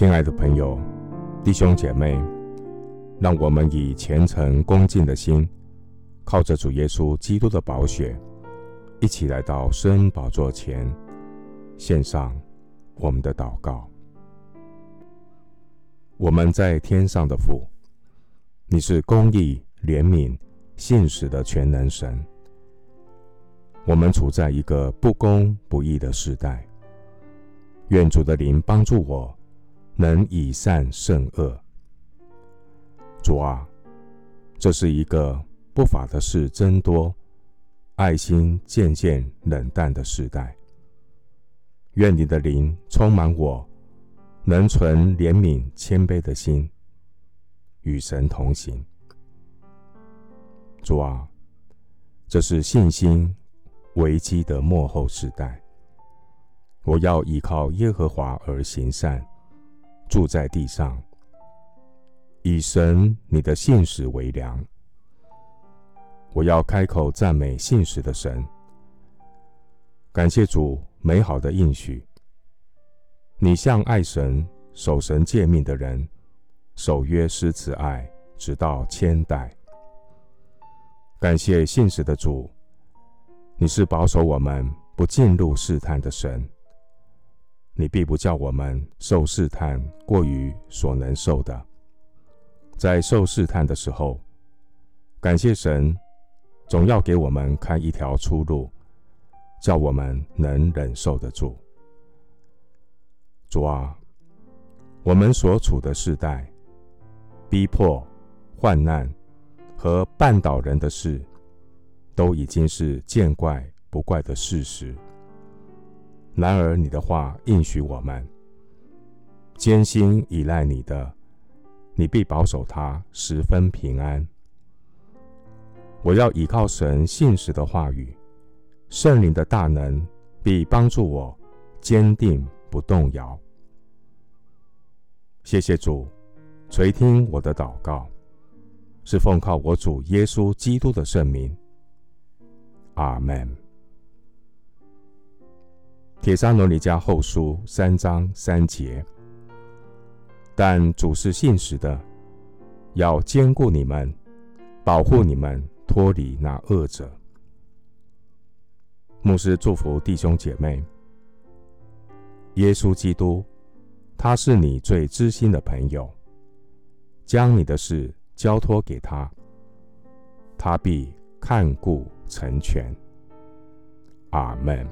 亲爱的朋友、弟兄姐妹，让我们以虔诚恭敬的心，靠着主耶稣基督的宝血，一起来到施恩宝座前，献上我们的祷告。我们在天上的父，你是公义、怜悯、信实的全能神。我们处在一个不公不义的时代，愿主的灵帮助我，能以善胜恶。主啊，这是一个不法的事增多、爱心渐渐冷淡的时代。愿你的灵充满我，能存怜悯谦卑的心，与神同行。主啊，这是信心危机的末后时代，我要依靠耶和华而行善，住在地上，以神你的信实为粮。我要开口赞美信实的神，感谢主美好的应许。你向爱神、守神诫命的人，守约施慈爱，直到千代。感谢信实的主。你是保守我们不进入试探的神，你必不叫我们受试探过于所能受的。在受试探的时候，感谢神，总要给我们开一条出路，叫我们能忍受得住。主啊，我们所处的世代，逼迫、患难和绊倒人的事。都已经是见怪不怪的事实。然而，你的话应许我们，艰辛依赖你的，你必保守他十分平安。我要倚靠神信实的话语，圣灵的大能必帮助我坚定不动摇。谢谢主垂听我的祷告，是奉靠我主耶稣基督的圣名。阿门。帖撒罗尼迦后书三章三节，但主是信实的，要坚固你们，保护你们脱离那恶者。牧师祝福弟兄姐妹。耶稣基督，他是你最知心的朋友，将你的事交托给他，他必看顾成全，阿门。